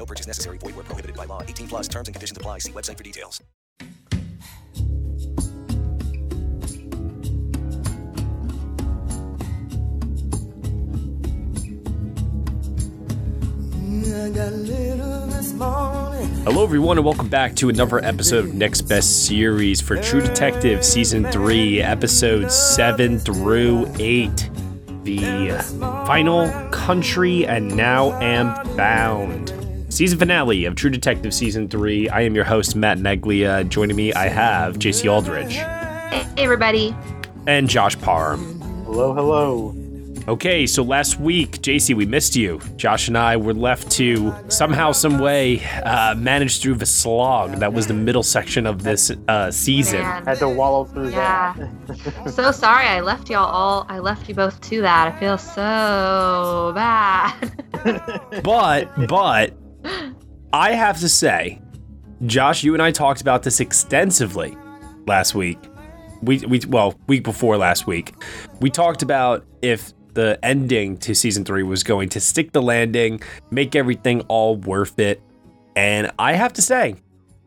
No purchase necessary. Void where prohibited by law. 18 plus terms and conditions apply. See website for details. Hello, everyone, and welcome back to another episode of Next Best Series for True Detective Season 3, Episodes 7 through 8. The final country and now am found. Season finale of True Detective Season 3. I am your host, Matt Neglia. Joining me, I have JC Aldridge Hey, everybody. and Josh Parham. Hello, hello. Okay, so last week, JC, we missed you. Josh and I were left to somehow, some way, uh, manage through the slog. That was the middle section of this uh, season. Man. Had to wallow through Yeah. that. so sorry I left y'all all. I left you both to that. I feel so bad. But, but, I have to say, Josh, you and I talked about this extensively last week. We, we, well, week before last week, we talked about if the ending to season three was going to stick the landing, make everything all worth it. And I have to say,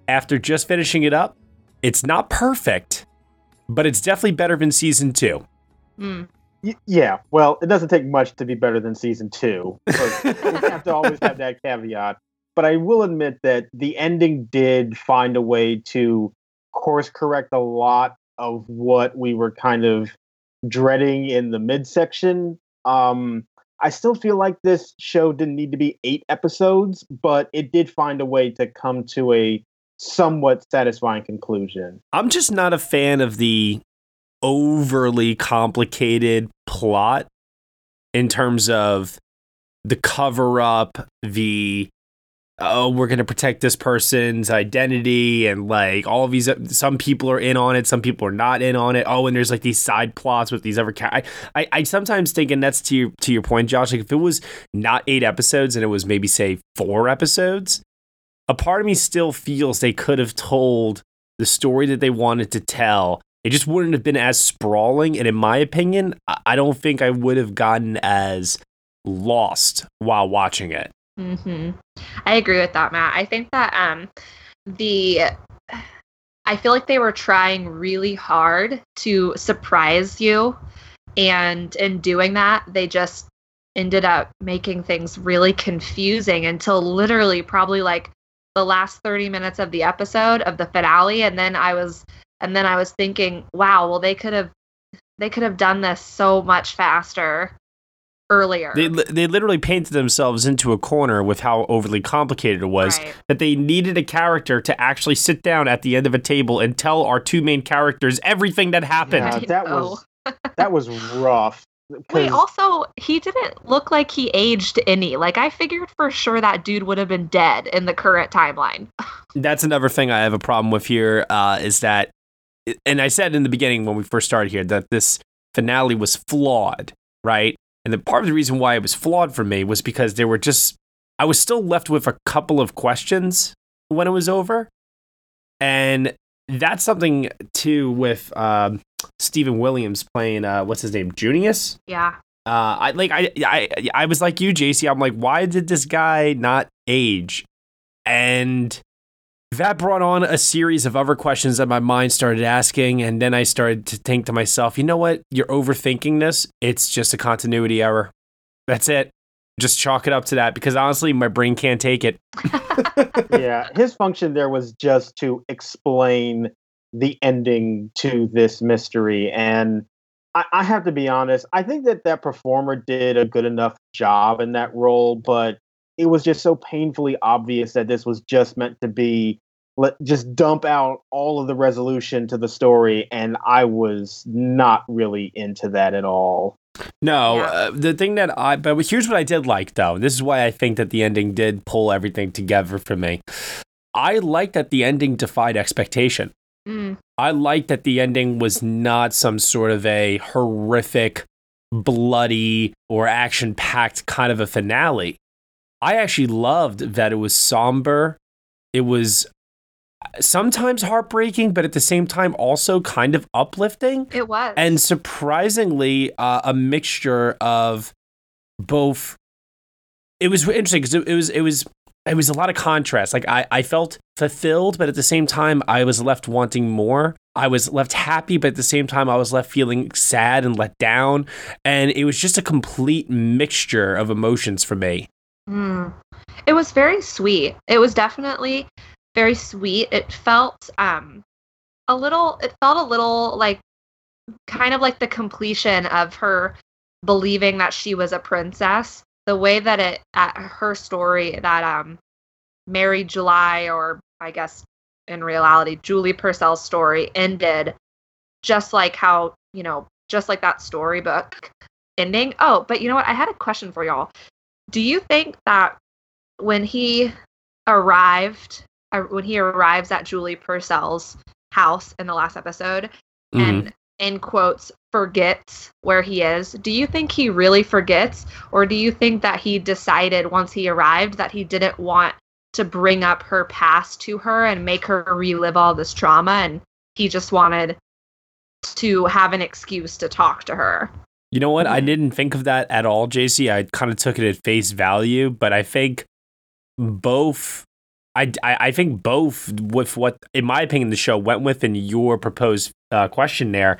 after just finishing it up, it's not perfect, but it's definitely better than season two. Hmm. Y- yeah, well, it doesn't take much to be better than season two. But we have to always have that caveat. But I will admit that the ending did find a way to course correct a lot of what we were kind of dreading in the midsection. Um, I still feel like this show didn't need to be eight episodes, but it did find a way to come to a somewhat satisfying conclusion. I'm just not a fan of the overly complicated plot in terms of the cover up, the oh, we're going to protect this person's identity and like all of these some people are in on it, some people are not in on it. Oh, and there's like these side plots with these other I, I I sometimes think and that's to your to your point Josh, like if it was not 8 episodes and it was maybe say 4 episodes, a part of me still feels they could have told the story that they wanted to tell. It just wouldn't have been as sprawling. And in my opinion, I- don't think I would have gotten as lost while watching it. hmm I agree with that, Matt. I think that um the I feel like they were trying really hard to surprise you, and in doing that, they just ended up making things really confusing until literally probably like the last 30 minutes of the episode of the finale and then I was and then I was thinking, wow, well they could have they could have done this so much faster earlier. They, they literally painted themselves into a corner with how overly complicated it was Right. that they needed a character to actually sit down at the end of a table and tell our two main characters everything that happened. Yeah, that was that was rough. Wait, 'cause- also, he didn't look like he aged any. Like, I figured for sure that dude would have been dead in the current timeline. That's another thing I have a problem with here uh, is that, and I said in the beginning when we first started here that this finale was flawed, right? And the part of the reason why it was flawed for me was because there were just, I was still left with a couple of questions when it was over. And that's something too with um, Stephen Williams playing, uh, what's his name, Junius? Yeah. uh, I like I, I I was like you, JC. I'm like, why did this guy not age? And that brought on a series of other questions that my mind started asking, and then I started to think to myself, you know what? You're overthinking this. It's just a continuity error. That's it. Just chalk it up to that because honestly, my brain can't take it. yeah, his function there was just to explain the ending to this mystery. And I, I have to be honest, I think that that performer did a good enough job in that role, but it was just so painfully obvious that this was just meant to be let just dump out all of the resolution to the story and i was not really into that at all No, Yeah. uh, the thing that I, but here's what I did like though. This is why I think that the ending did pull everything together for me. I like that the ending defied expectation. Mm. I like that the ending was not some sort of a horrific, bloody, or action packed kind of a finale. I actually loved that it was somber. It was sometimes heartbreaking, but at the same time also kind of uplifting. It was. And surprisingly, uh, a mixture of both. It was interesting because it, it was it was it was a lot of contrast. Like I, I felt fulfilled, but at the same time, I was left wanting more. I was left happy, but at the same time, I was left feeling sad and let down. And it was just a complete mixture of emotions for me. Mm. It was very sweet. It was definitely very sweet. It felt um a little it felt a little like kind of like the completion of her believing that she was a princess. The way that it at her story that um Mary July or I guess in reality Julie Purcell's story ended just like how, you know, just like that storybook ending. Oh, but you know what? I had a question for y'all. Do you think that when he arrived when he arrives at Julie Purcell's house in the last episode Mhm. and in quotes forgets where he is do you think he really forgets or do you think that he decided once he arrived that he didn't want to bring up her past to her and make her relive all this trauma and he just wanted to have an excuse to talk to her You know what? I Mhm. didn't think of that at all, JC. I kind of took it at face value, but I think both. I, I, I think both with what, in my opinion, the show went with in your proposed uh, question there.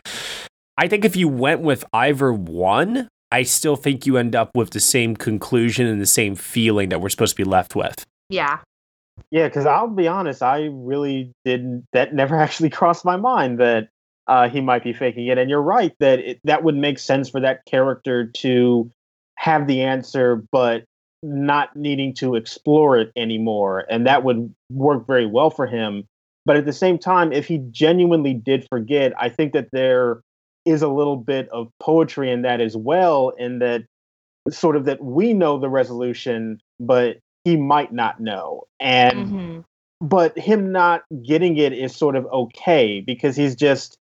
I think if you went with either one, I still think you end up with the same conclusion and the same feeling that we're supposed to be left with. yeah Yeah, because I'll be honest, I really didn't. That never actually crossed my mind that uh, he might be faking it. And you're right that it, that would make sense for that character to have the answer, but not needing to explore it anymore, and that would work very well for him. But at the same time, if he genuinely did forget, I think that there is a little bit of poetry in that as well, in that sort of that we know the resolution, but he might not know. And Mhm. but him not getting it is sort of okay because he's just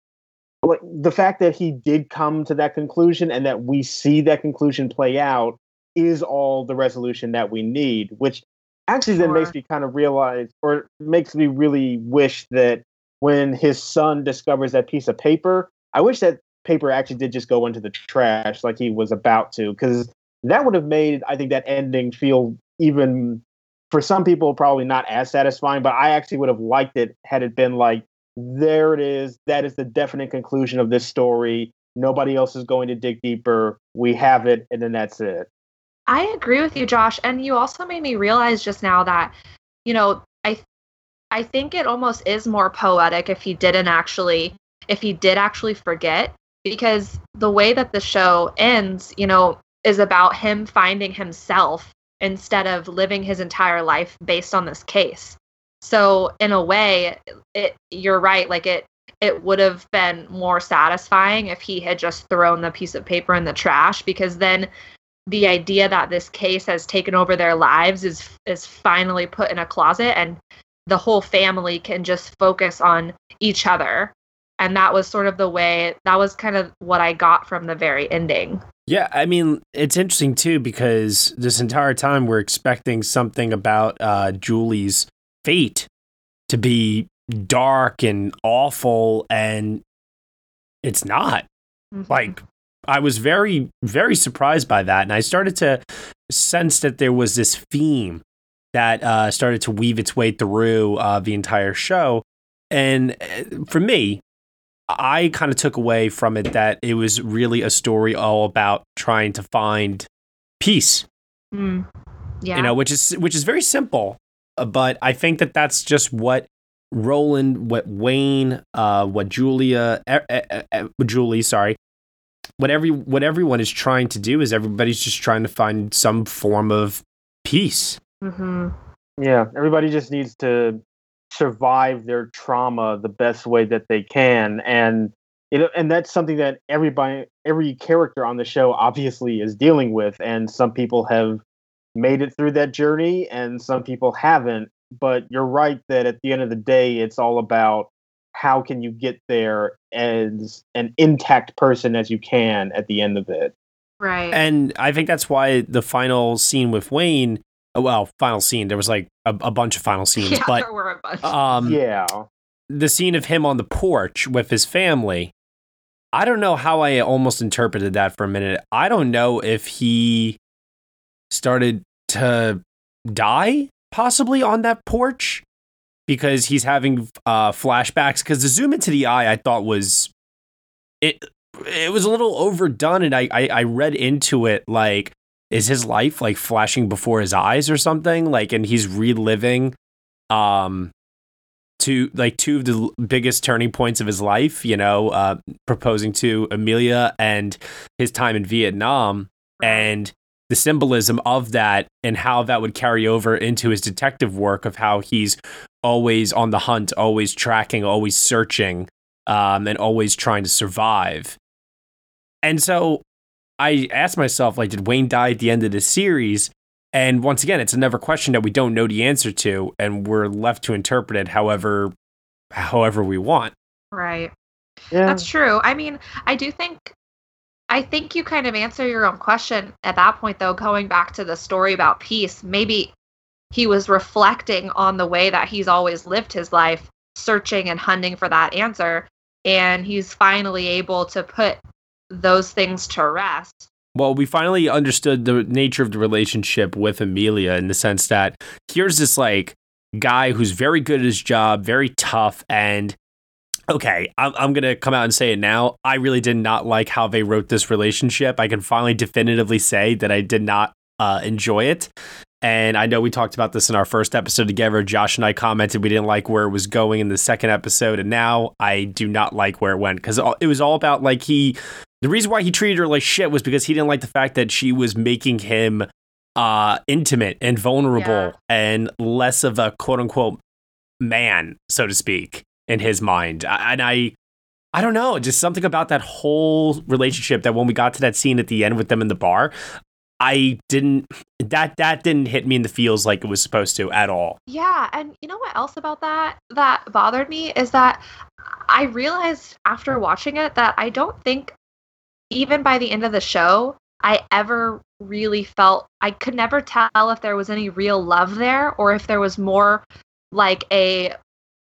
like the fact that he did come to that conclusion and that we see that conclusion play out is all the resolution that we need which actually then makes me kind of realize or makes me really wish that when his son discovers that piece of paper i wish that paper actually did just go into the trash like he was about to because that would have made i think that ending feel even for some people probably not as satisfying but i actually would have liked it had it been like there it is. That is the definite conclusion of this story. Nobody else is going to dig deeper. We have it and then that's it I agree with you, Josh. And you also made me realize just now that, you know, I I think it almost is more poetic if he didn't actually if he did actually forget because the way that the show ends, you know, is about him finding himself instead of living his entire life based on this case. So in a way, it you're right, like it it would have been more satisfying if he had just thrown the piece of paper in the trash because then the idea that this case has taken over their lives is is finally put in a closet and the whole family can just focus on each other. And that was sort of the way that was kind of what i got from the very ending. Yeah, I mean, it's interesting too because this entire time we're expecting something about uh, Julie's fate to be dark and awful, and it's not. Like, I was very, very surprised by that, and I started to sense that there was this theme that uh, started to weave its way through uh, the entire show. And uh, for me, I kind of took away from it that it was really a story all about trying to find peace, Mm. yeah you know, which is which is very simple, uh, but I think that that's just what Roland, what Wayne, uh, what Julia, eh, eh, eh, eh, Julie, sorry, what every what everyone is trying to do is everybody's just trying to find some form of peace. hmm Yeah, everybody just needs to survive their trauma the best way that they can, and you know, and that's something that everybody, every character on the show, obviously is dealing with, and some people have made it through that journey, and some people haven't. but you're right that at the end of the day, it's all about how can you get there as an intact person as you can at the end of it. Right. And I think that's why the final scene with Wayne, uh, well, final scene, there was like a, a bunch of final scenes, yeah, but there were a bunch. um, yeah. the scene of him on the porch with his family, I don't know how I almost interpreted that for a minute. I don't know if he started to die possibly on that porch because he's having uh, flashbacks. Because the zoom into the eye, I thought was it. It was a little overdone, and I, I I read into it like, is his life like flashing before his eyes or something? Like, and he's reliving, um, two like two of the biggest turning points of his life. You know, uh, proposing to Amelia and his time in Vietnam, and the symbolism of that and how that would carry over into his detective work of how he's always on the hunt, always tracking, always searching, um, and always trying to survive. And so I asked myself, like, did Wayne die at the end of the series? And once again, it's another question that we don't know the answer to, and we're left to interpret it however however we want. right. Yeah. That's true. I mean, I do think I think you kind of answer your own question at that point though, going back to the story about peace. Maybe he was reflecting on the way that he's always lived his life, searching and hunting for that answer, and he's finally able to put those things to rest. Well, we finally understood the nature of the relationship with Amelia in the sense that here's this like guy who's very good at his job, very tough, and okay, I'm, I'm gonna come out and say it now. I really did not like how they wrote this relationship. I can finally definitively say that I did not uh, enjoy it. And I know we talked about this in our first episode together. Josh and I commented we didn't like where it was going in the second episode, and now I do not like where it went because it was all about like he. The reason why he treated her like shit was because he didn't like the fact that she was making him uh intimate and vulnerable Yeah. and less of a quote unquote man, so to speak, in his mind. And I I don't know, just something about that whole relationship that when we got to that scene at the end with them in the bar, I didn't that that didn't hit me in the feels like it was supposed to at all. Yeah, and you know what else about that that bothered me is that I realized after watching it that I don't think even by the end of the show I ever really felt I could never tell if there was any real love there or if there was more like a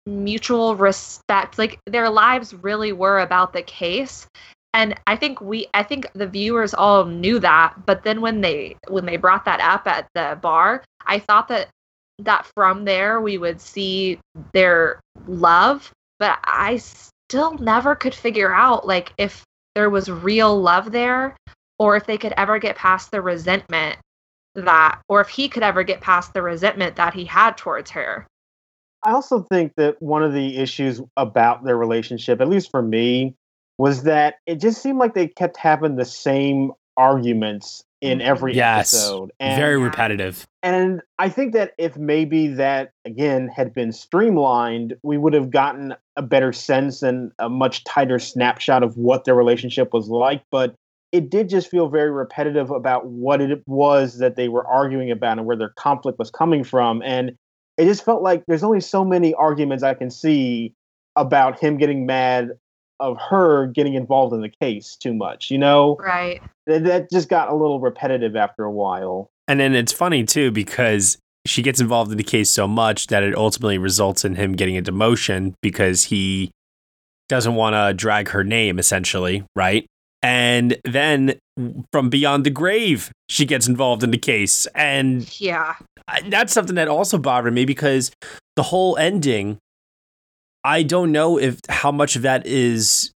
mutual respect. Like their lives really were about the case. And I think we I think the viewers all knew that, but then when they when they brought that up at the bar, I thought that that from there we would see their love, but I still never could figure out like if there was real love there or if they could ever get past the resentment that or if he could ever get past the resentment that he had towards her. I also think that one of the issues about their relationship, at least for me, was that it just seemed like they kept having the same arguments in Mhm. every Yes. episode. And, Very repetitive. and I think that if maybe that again had been streamlined, we would have gotten a better sense and a much tighter snapshot of what their relationship was like. But it did just feel very repetitive about what it was that they were arguing about and where their conflict was coming from. And it just felt like there's only so many arguments I can see about him getting mad of her getting involved in the case too much. You know, Right. that, that just got a little repetitive after a while. And then it's funny too because she gets involved in the case so much that it ultimately results in him getting a demotion because he doesn't want to drag her name essentially, right? And then from beyond the grave, she gets involved in the case. And Yeah. I- that's something that also bothered me because the whole ending, I don't know if how much of that is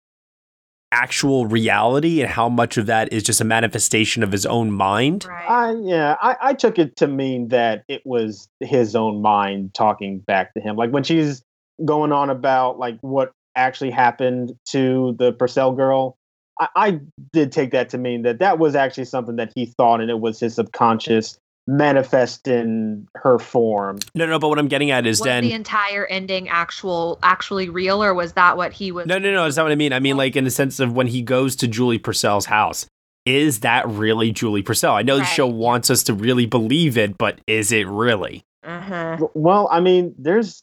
actual reality and how much of that is just a manifestation of his own mind. Right. I yeah, I, I took it to mean that it was his own mind talking back to him. Like when she's going on about like what actually happened to the Purcell girl, I, I did take that to mean that that was actually something that he thought, and it was his subconscious manifest in her form. No, no, but what I'm getting at is was then the entire ending actual actually real or was that what he was No, no, no. That's not what I mean. I mean, like in the sense of when he goes to Julie Purcell's house. Is that really Julie Purcell? I know the show wants us to really believe it, but is it really? Uh-huh. Well, I mean, there's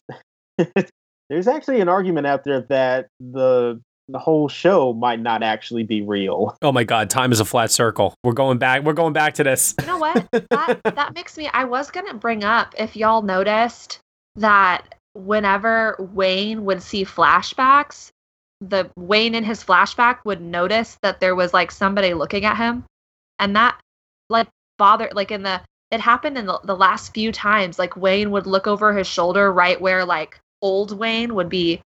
there's actually an argument out there that the the whole show might not actually be real. Oh my god, time is a flat circle. We're going back. We're going back to this. You know what? That that makes me. I was gonna bring up if y'all noticed that whenever Wayne would see flashbacks, the Wayne in his flashback would notice that there was like somebody looking at him, and that like bothered. Like in the it happened in the, the last few times. Like Wayne would look over his shoulder, right where like old Wayne would be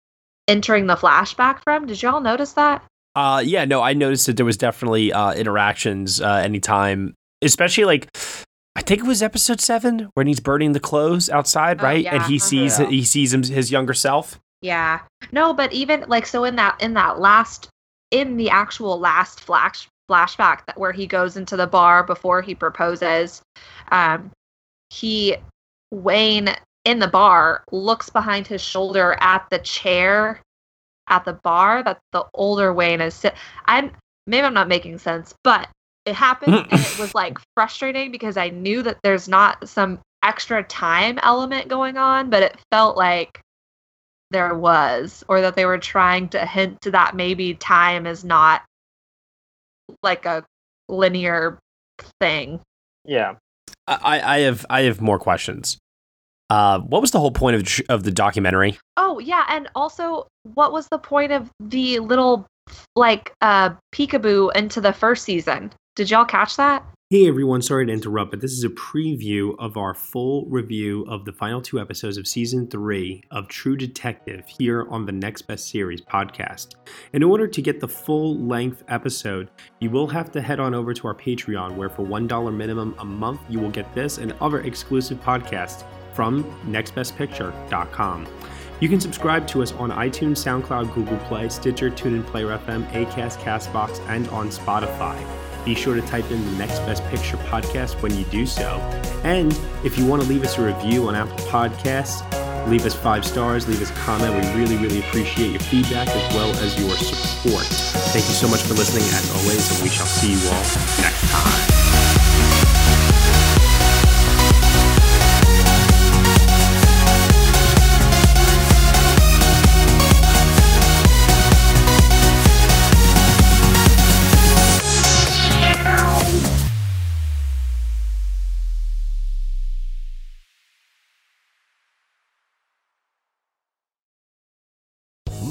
entering the flashback from. Did y'all notice that? Uh, yeah, no, I noticed that there was definitely uh, interactions uh, anytime, especially like I think it was episode seven when he's burning the clothes outside, Oh, right? yeah, And he uh-huh. sees Yeah. he sees him, his younger self. Yeah. No, but even like so in that in that last in the actual last flash flashback that where he goes into the bar before he proposes, um he Wayne in the bar looks behind his shoulder at the chair at the bar that the older Wayne is sit- I'm maybe I'm not making sense, but it happened mm. and it was like frustrating because I knew that there's not some extra time element going on, but it felt like there was, or that they were trying to hint to that maybe time is not like a linear thing. Yeah. I, I have I have more questions. Uh, what was the whole point of the of the documentary? Oh yeah, and also, what was the point of the little like uh peekaboo into the first season? Did y'all catch that? Hey everyone, sorry to interrupt, but this is a preview of our full review of the final two episodes of season three of True Detective here on the Next Best Series podcast. In order to get the full length episode, you will have to head on over to our Patreon, where for $1 minimum a month, you will get this and other exclusive podcasts from nextbestpicture.com. You can subscribe to us on iTunes, SoundCloud, Google Play, Stitcher, TuneIn, Player FM, Acast, Castbox, and on Spotify. Be sure to type in the Next Best Picture podcast when you do so. And if you want to leave us a review on Apple Podcasts, leave us five stars, leave us a comment. We really, really appreciate your feedback as well as your support. Thank you so much for listening as always, and we shall see you all next time.